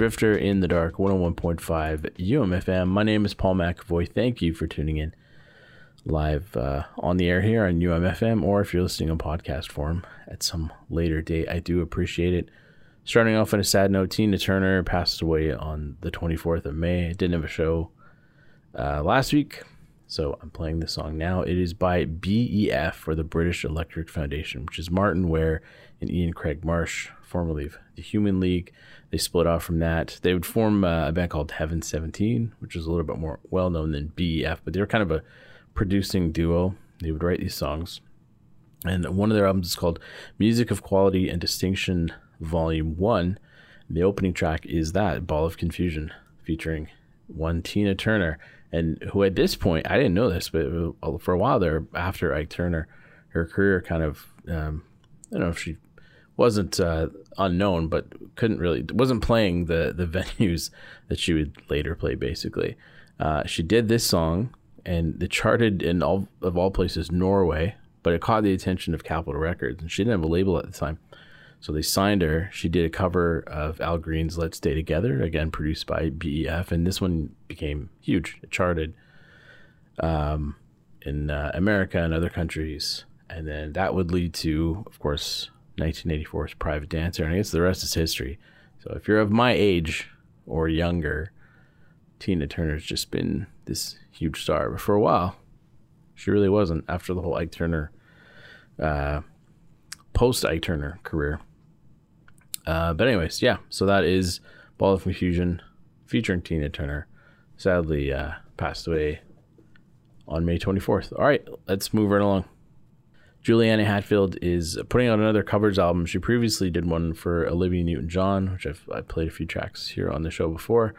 Drifter in the Dark 101.5 UMFM. My name is Paul McAvoy. Thank you for tuning in live uh, on the air here on UMFM, or if you're listening on podcast form at some later date. I do appreciate it. Starting off on a sad note, Tina Turner passed away on the 24th of May. I didn't have a show uh, last week, so I'm playing this song now. It is by BEF, or the British Electric Foundation, which is Martin Ware and Ian Craig Marsh, formerly of the Human League. They split off from that. They would form uh, a band called Heaven 17, which is a little bit more well known than BEF, but they were kind of a producing duo. They would write these songs And one of their albums is called Music of Quality and Distinction Volume 1. The opening track is that, Ball of Confusion, featuring one Tina Turner. And who at this point, I didn't know this, but for a while there, after Ike Turner, her career kind of, um, I don't know if she wasn't uh, unknown, but couldn't really, wasn't playing the, the venues that she would later play, basically. Uh, she did this song, and it charted in all of all places, Norway, but it caught the attention of Capitol Records, and she didn't have a label at the time. So they signed her. She did a cover of Al Green's Let's Stay Together, again produced by BEF, and this one became huge. It charted um, in uh, America and other countries. And then that would lead to, of course, 1984's Private Dancer. And I guess the rest is history. So if you're of my age or younger, Tina Turner's just been this huge star. But for a while, she really wasn't after the whole Ike Turner, uh, post Ike Turner career. Uh, but anyways, yeah. So that is Ball of Confusion featuring Tina Turner. Sadly, uh, passed away on May 24th. All right, let's move right along. Juliana Hatfield is putting out another covers album. She previously did one for Olivia Newton-John, which I've I played a few tracks here on the show before.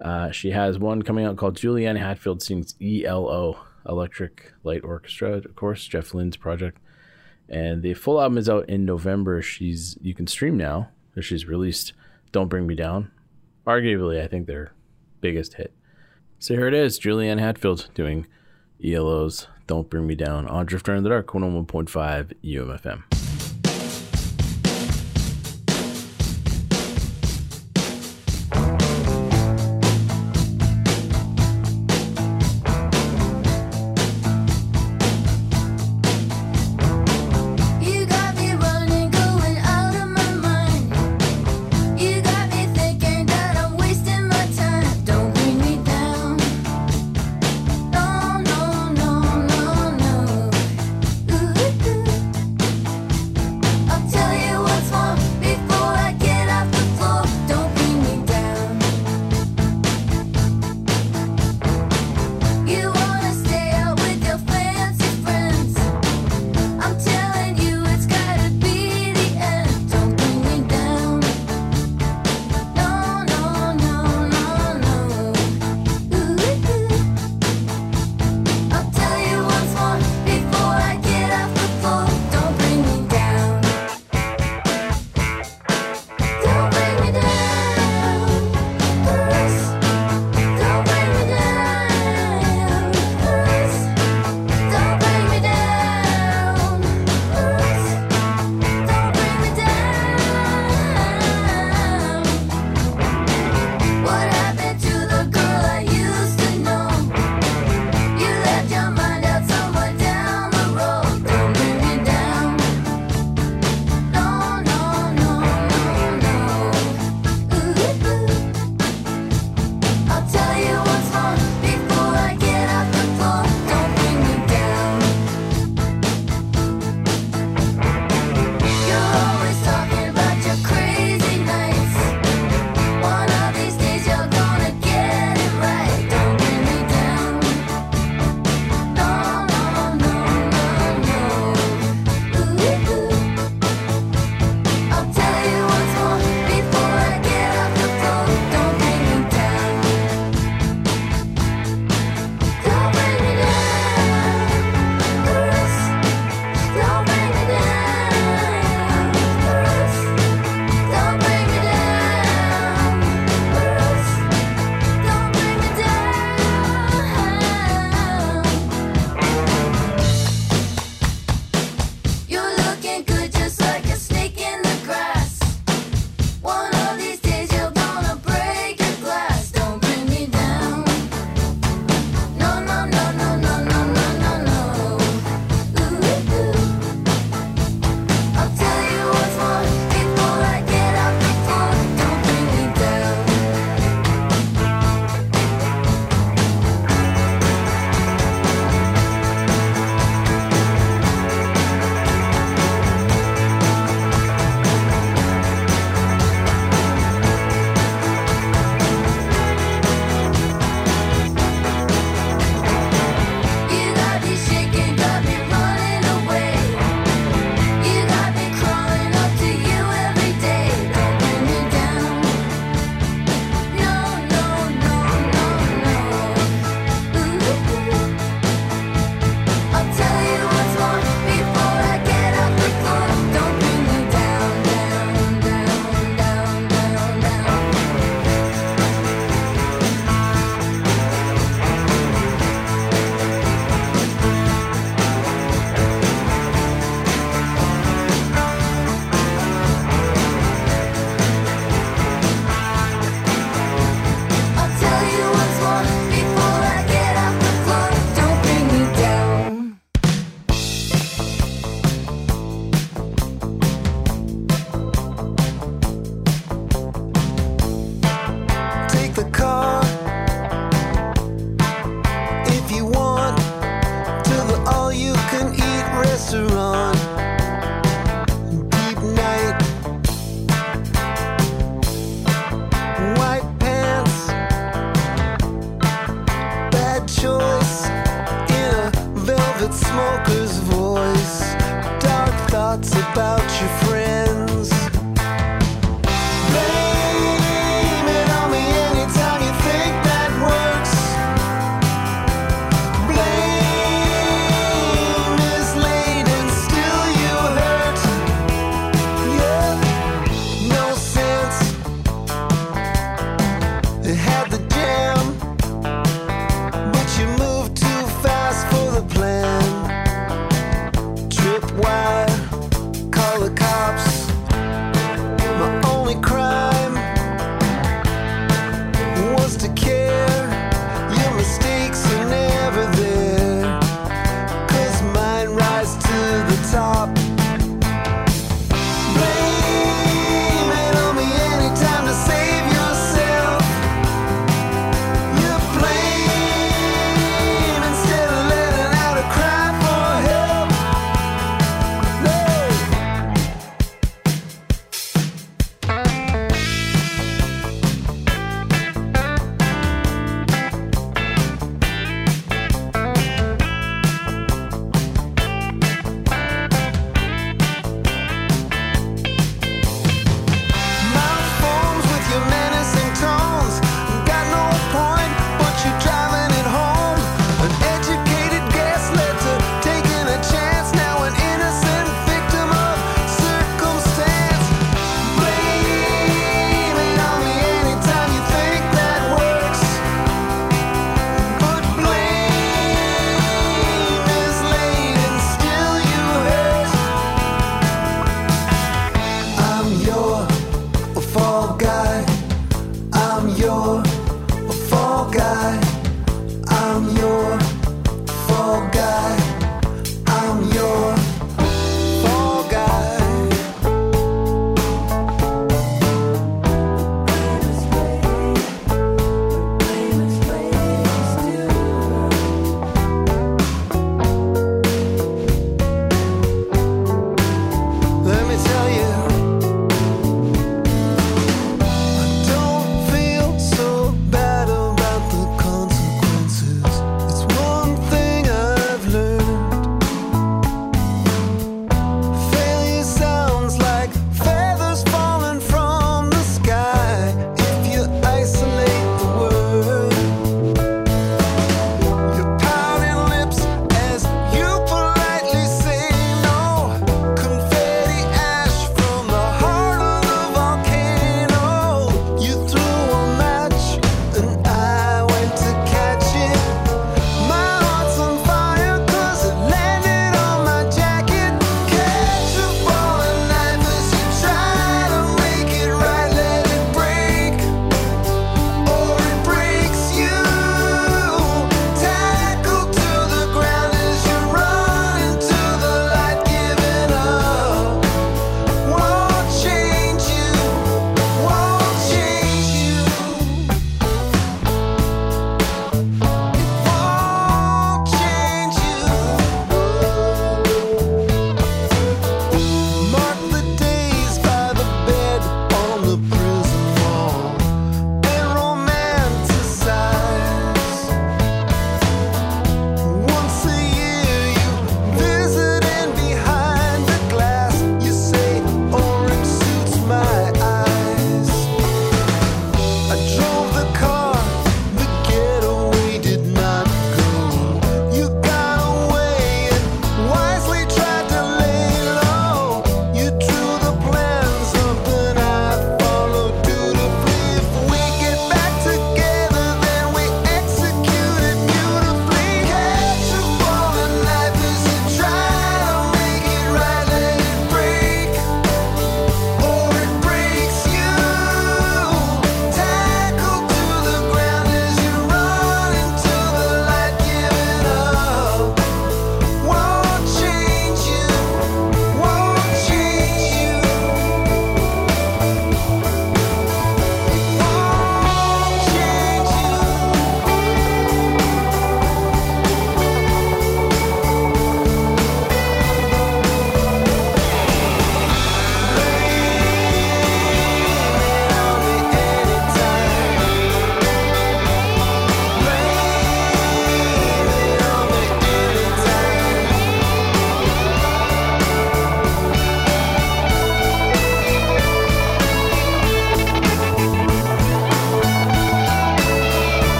Uh, she has one coming out called Juliana Hatfield Sings ELO, Electric Light Orchestra, of course, Jeff Lynne's project and the full album is out in November. She's you can stream now. She's released "Don't Bring Me Down," arguably I think their biggest hit. So here it is, Juliana Hatfield doing ELO's "Don't Bring Me Down" on Drifter in the Dark, 101.5 UMFM.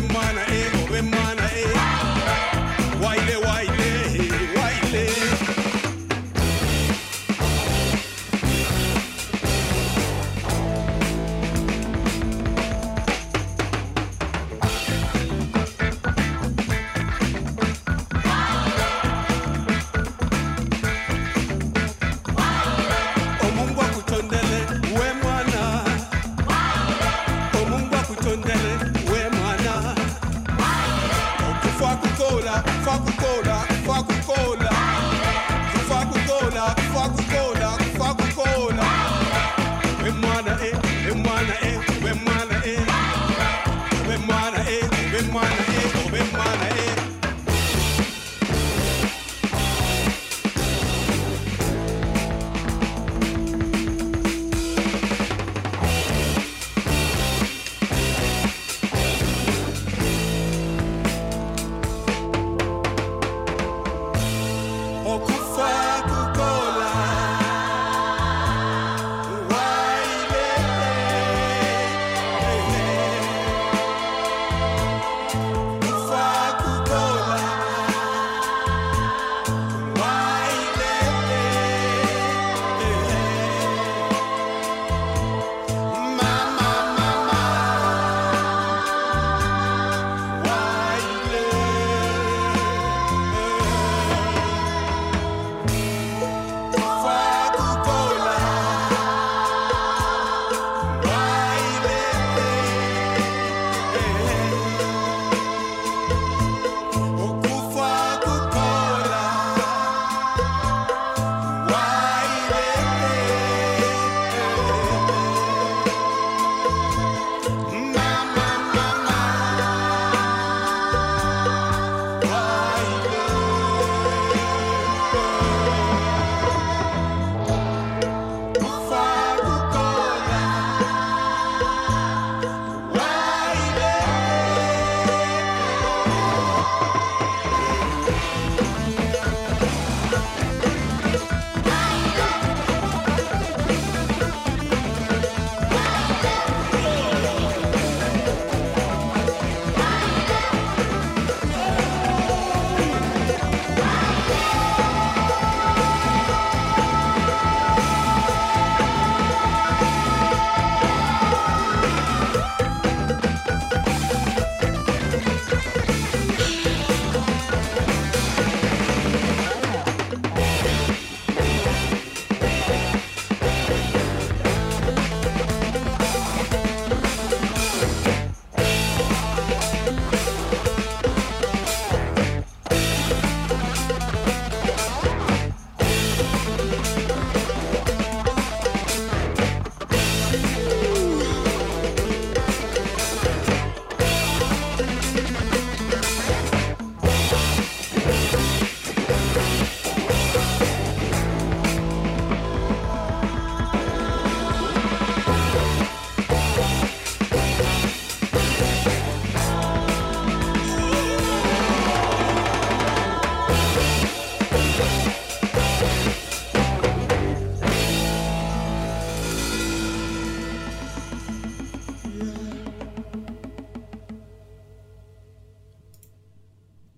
mine. I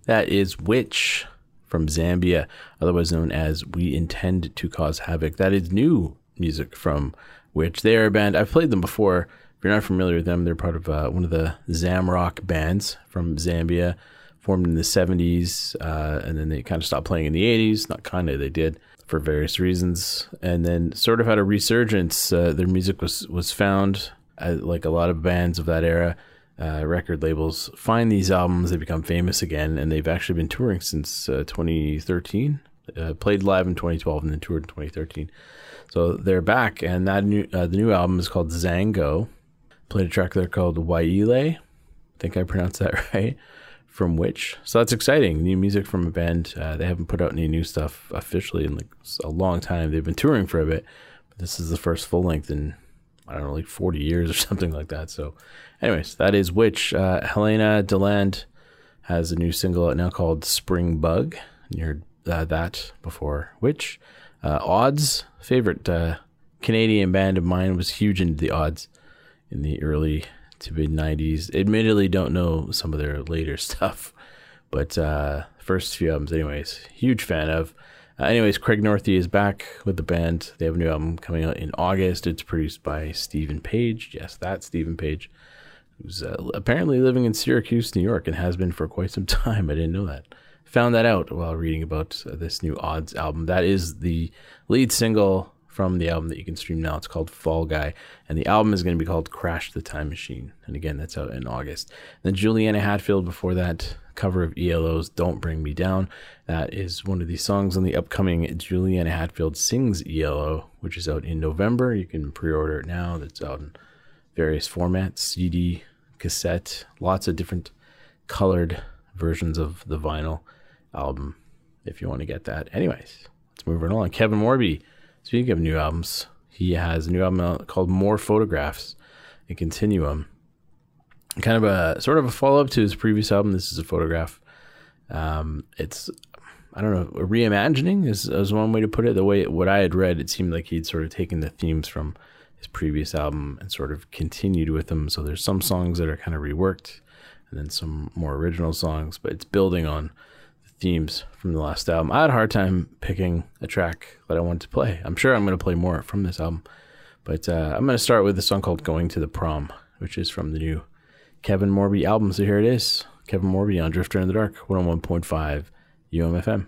That is Witch from Zambia, otherwise known as We Intend to Cause Havoc. That is new music from Witch. They are a band, I've played them before. If you're not familiar with them, they're part of uh, one of the Zamrock bands from Zambia, formed in the 70s, uh, and then they kind of stopped playing in the 80s. Not kind of, they did for various reasons, and then sort of had a resurgence. Uh, their music was was found, like a lot of bands of that era, uh, record labels find these albums, they become famous again, and they've actually been touring since uh, 2013. Uh, played live in 2012 and then toured in 2013. So they're back, and that new uh, the new album is called Zango. Played a track there called Waile. I think I pronounced that right. From Witch, so that's exciting. New music from a band. Uh, they haven't put out any new stuff officially in like a long time. They've been touring for a bit, but this is the first full length in I don't know, like 40 years or something like that. So, anyways, that is Witch. Uh, Helena Deland has a new single out now called Spring Bug. You heard uh, that before. Which uh, Odds, favorite uh, Canadian band of mine, was huge into the Odds in the early to mid 90s. Admittedly, don't know some of their later stuff, but uh, first few albums, anyways, huge fan of. Uh, anyways, Craig Northey is back with the band. They have a new album coming out in August. It's produced by Steven Page. Yes, that's Steven Page, who's uh, apparently living in Syracuse, New York, and has been for quite some time. I didn't know that. Found that out while reading about uh, this new Odds album. That is the lead single from the album that you can stream now. It's called Fall Guy, and the album is going to be called Crash the Time Machine. And again, that's out in August. then Juliana Hatfield before that cover of ELO's Don't Bring Me Down. That is one of the songs on the upcoming Juliana Hatfield Sings ELO, which is out in November. You can pre-order it now. That's out in various formats, CD, cassette, lots of different colored versions of the vinyl album if you want to get that. Anyways, let's move right on. Kevin Morby Speaking of new albums, he has a new album called More Photographs and Continuum. Kind of a sort of a follow up to his previous album. This is a photograph. Um, it's I don't know a reimagining is, is one way to put it. The way what I had read, it seemed like he'd sort of taken the themes from his previous album and sort of continued with them. So there's some songs that are kind of reworked, and then some more original songs, but it's building on the themes from the last album. I had a hard time picking a track that I wanted to play. I'm sure I'm going to play more from this album, but uh, I'm going to start with a song called "Going to the Prom," which is from the new Kevin Morby album. So here it is, Kevin Morby on Drifter in the Dark, 101.5 UMFM.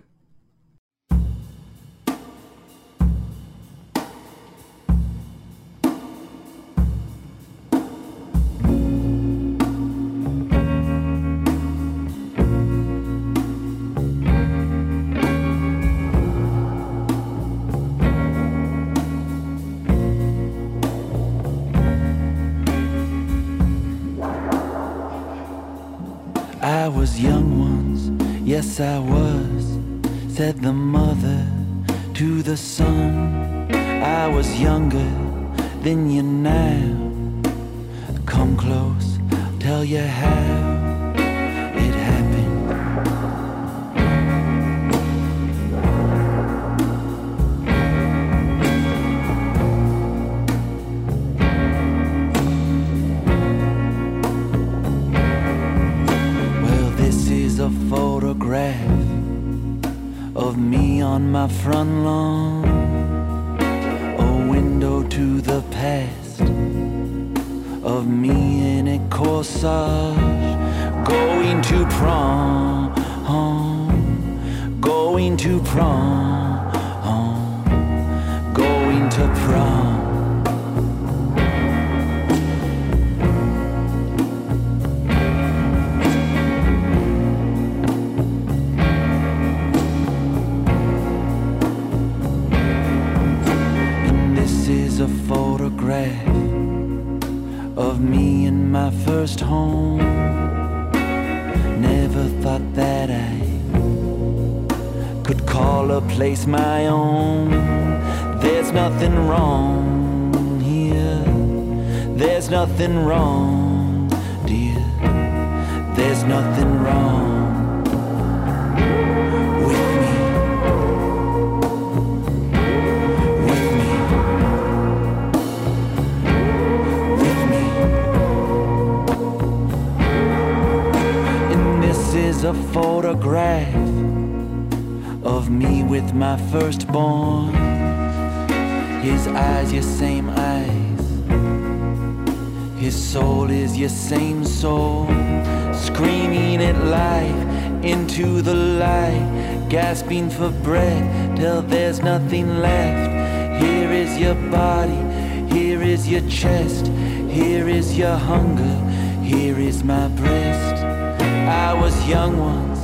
is your chest, here is your hunger, here is my breast. I was young once,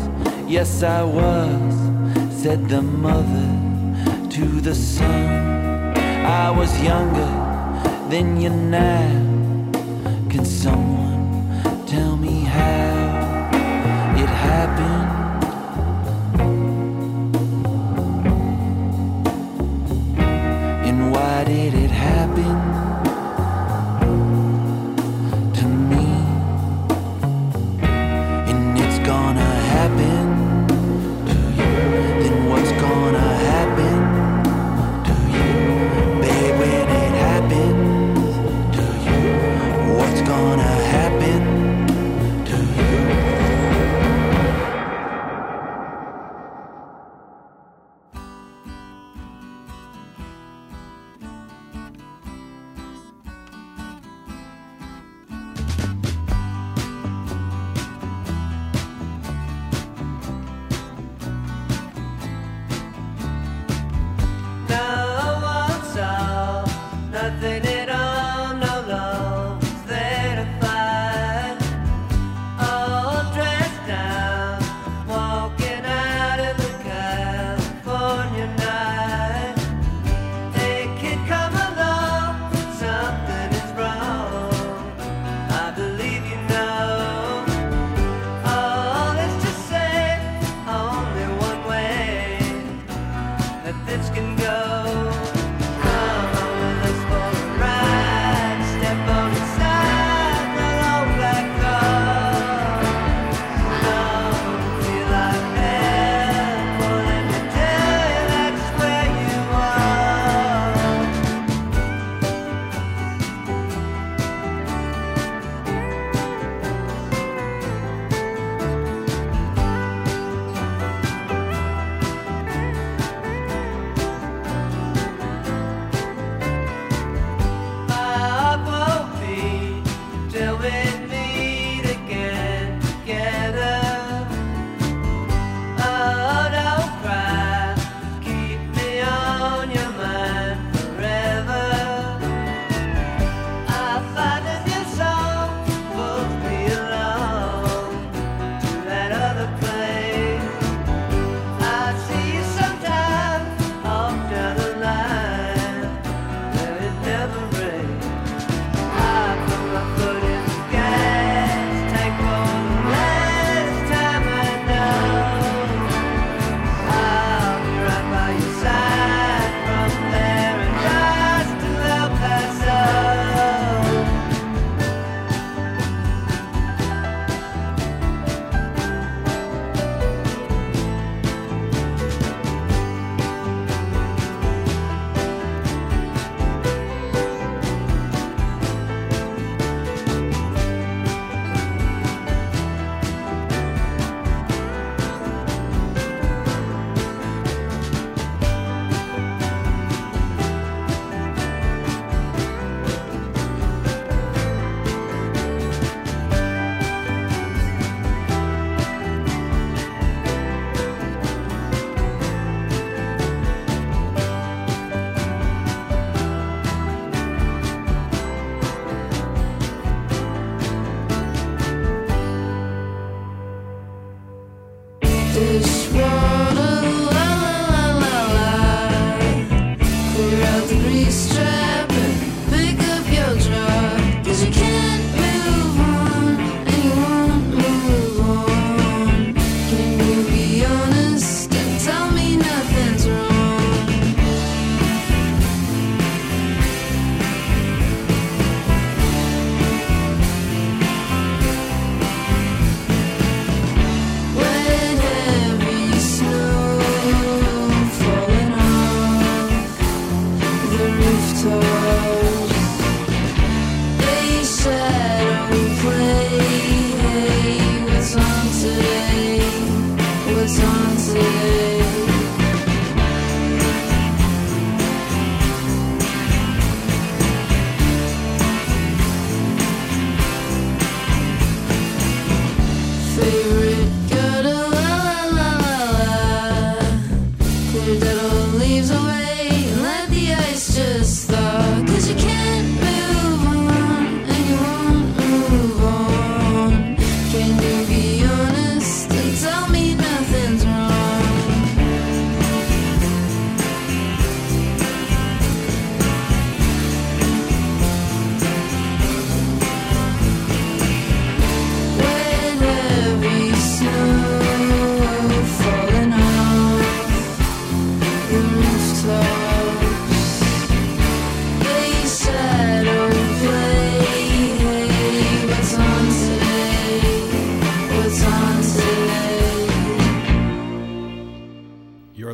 yes I was, said the mother to the son. I was younger than you now. Can someone tell me how it happened? and why did it happen?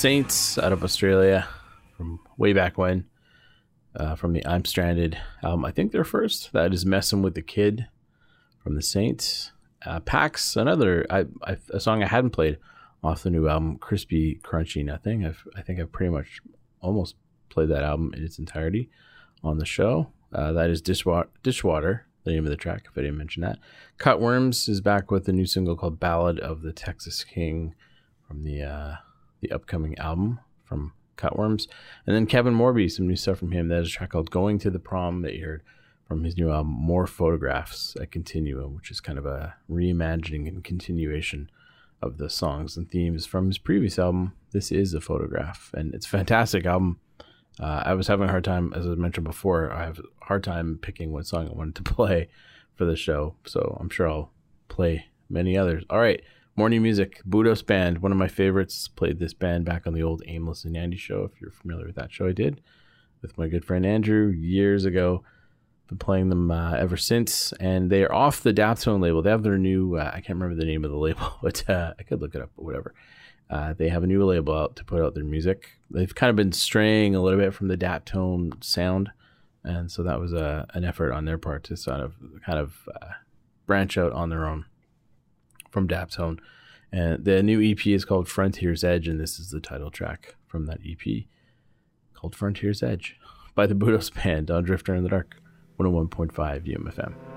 Saints out of Australia from way back when, uh, from the I'm Stranded album. I think they're first. That is Messing with the Kid from the Saints. Uh, Pax, another I, I, a song I hadn't played off the new album, Crispy Crunchy Nothing. I've, I think I've pretty much almost played that album in its entirety on the show. Uh, that is Dishwater, Dishwater, the name of the track, if I didn't mention that. Cut Worms is back with a new single called Ballad of the Texas King from the uh, the upcoming album from Cut Worms. And then Kevin Morby, some new stuff from him. That is a track called Going to the Prom that you heard from his new album, More Photographs, a Continuum, which is kind of a reimagining and continuation of the songs and themes from his previous album. This is a photograph, and it's a fantastic album. Uh, I was having a hard time, as I mentioned before, I have a hard time picking what song I wanted to play for the show, so I'm sure I'll play many others. All right, new music. Budos Band, one of my favorites, played this band back on the old Aimless and Andy show, if you're familiar with that show I did with my good friend Andrew years ago. Been playing them uh, ever since, and they are off the Daptone label. They have their new, uh, I can't remember the name of the label, but uh, I could look it up, but whatever. Uh, they have a new label out to put out their music. They've kind of been straying a little bit from the Daptone sound, and so that was a, an effort on their part to sort of kind of uh, branch out on their own from Daptone. And the new EP is called Frontier's Edge, and this is the title track from that EP called Frontier's Edge by the Budos Band on Drifter in the Dark, 101.5 UMFM.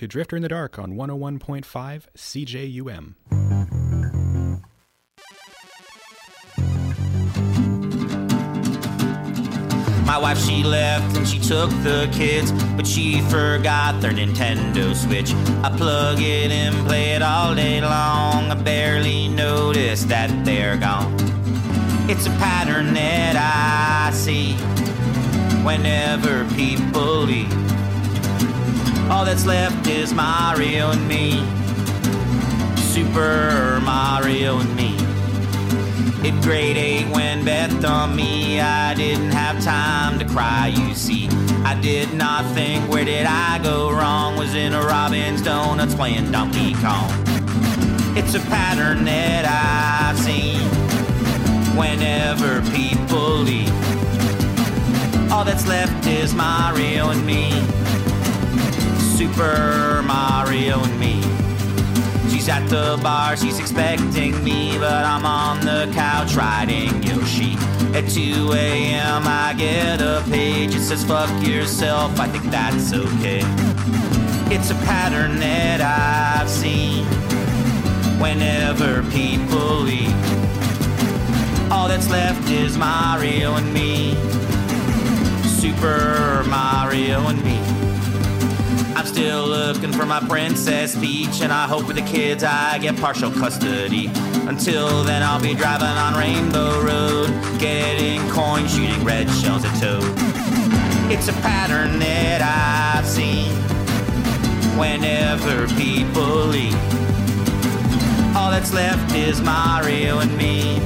To Drifter in the Dark on 101.5 CJUM. My wife, she left and she took the kids, but she forgot their Nintendo Switch. I plug it in, play it all day long. I barely notice that they're gone. It's a pattern that I see whenever people leave. All that's left is Mario and me. Super Mario and me. In grade 8, when Beth on me, I didn't have time to cry, you see. I did not think, where did I go wrong? Was in a Robin's Donuts playing Donkey Kong. It's a pattern that I've seen whenever people leave. All that's left is Mario and me. Super Mario and me. She's at the bar, she's expecting me, but I'm on the couch riding Yoshi. At 2 a.m., I get a page, it says, fuck yourself, I think that's okay. It's a pattern that I've seen whenever people leave. All that's left is Mario and me. Super Mario and me. I'm still looking for my Princess Peach, and I hope with the kids I get partial custody. Until then, I'll be driving on Rainbow Road, getting coins, shooting red shells at Toad. It's a pattern that I've seen whenever people leave. All that's left is Mario and me,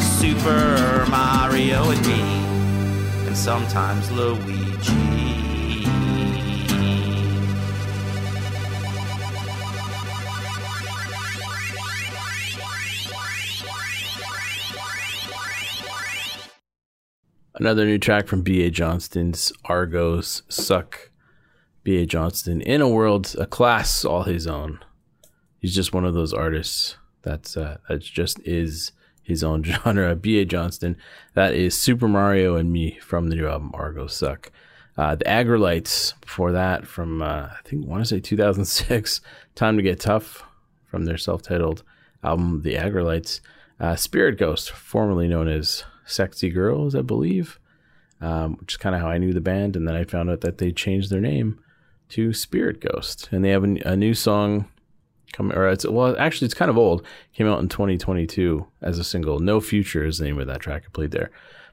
Super Mario and me, and sometimes Luigi. Another new track from B.A. Johnston's Argos Suck. B.A. Johnston in a world, a class all his own. He's just one of those artists that's uh, that just is his own genre. B.A. Johnston. That is Super Mario and Me from the new album Argos Suck. Uh, the Aggrolites before that from uh, I think I want to say 2006. Time to Get Tough from their self-titled album The Aggrolites. Uh, Spirit Ghost, formerly known as Sexy Girls, I believe, um, which is kind of how I knew the band. And then I found out that they changed their name to Spirit Ghost, and they have a, a new song coming. Or it's well, actually, it's kind of old. Came out in 2022 as a single. No Future is the name of that track I played there,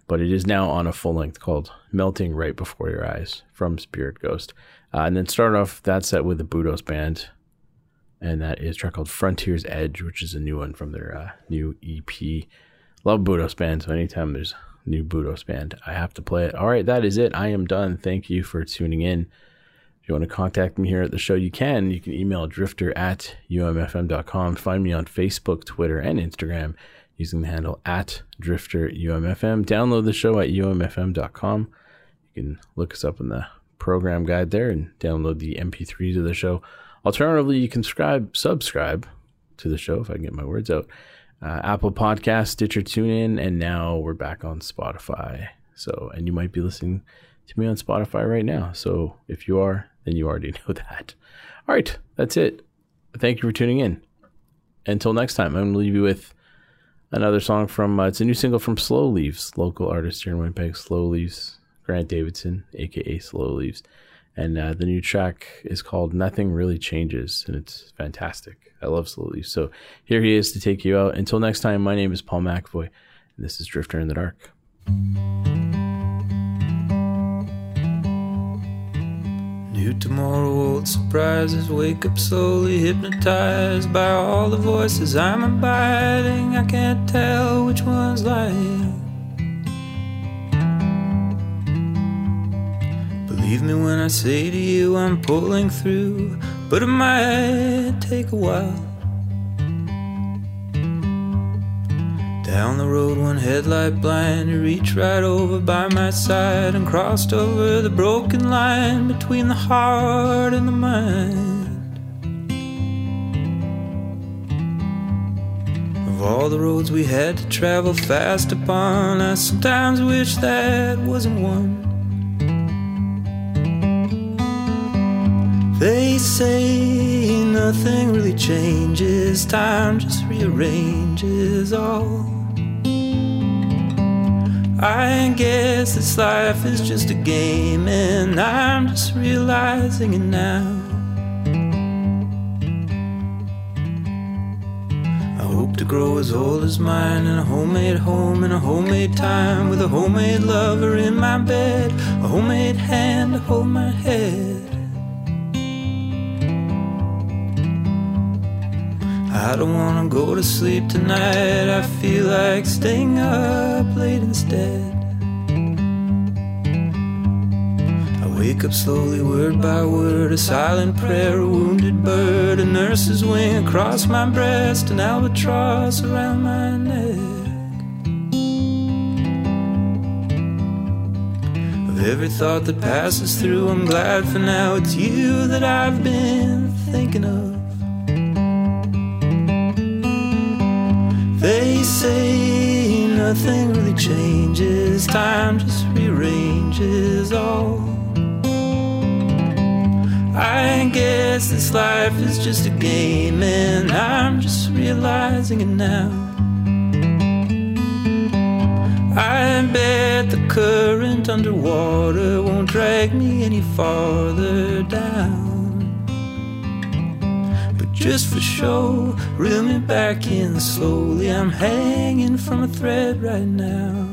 but it is now on a full length called "Melting Right Before Your Eyes" from Spirit Ghost. Uh, and then start off that set with the Budos band, and that is track called Frontier's Edge, which is a new one from their uh, new EP. Love Budos band, so anytime there's new Budos band, I have to play it. All right, that is it. I am done. Thank you for tuning in. If you want to contact me here at the show, you can. You can email drifter at umfm.com. Find me on Facebook, Twitter, and Instagram using the handle at drifter umfm. Download the show at umfm.com. You can look us up in the program guide there and download the MP3s of the show. Alternatively, you can subscribe, subscribe to the show if I can get my words out. Uh, Apple Podcast, Stitcher, TuneIn, and now we're back on Spotify. So, and you might be listening to me on Spotify right now. So, if you are, then you already know that. All right, that's it. Thank you for tuning in. Until next time, I'm going to leave you with another song from, uh, it's a new single from Slow Leaves, local artist here in Winnipeg, Slow Leaves, Grant Davidson, aka Slow Leaves. And uh, the new track is called Nothing Really Changes, and it's fantastic. I love Slow Leaves. So here he is to take you out. Until next time, my name is Paul McAvoy, and this is Drifter in the Dark. New tomorrow, old surprises. Wake up slowly, hypnotized by all the voices I'm abiding. I can't tell which one's lying. Believe me when I say to you I'm pulling through, but it might take a while. Down the road, one headlight blind, you reached right over by my side and crossed over the broken line between the heart and the mind. Of all the roads we had to travel fast upon, I sometimes wish that wasn't one. They say nothing really changes, time just rearranges all. I guess this life is just a game, and I'm just realizing it now. I hope to grow as old as mine in a homemade home, in a homemade time, with a homemade lover in my bed, a homemade hand to hold my head. I don't wanna go to sleep tonight. I feel like staying up late instead. I wake up slowly, word by word, a silent prayer, a wounded bird, a nurse's wing across my breast, an albatross around my neck. Of every thought that passes through, I'm glad for now it's you that I've been thinking of. They say nothing really changes, time just rearranges all. I guess this life is just a game, and I'm just realizing it now. I bet the current underwater won't drag me any farther down. Just for show, reel me back in slowly. I'm hanging from a thread right now.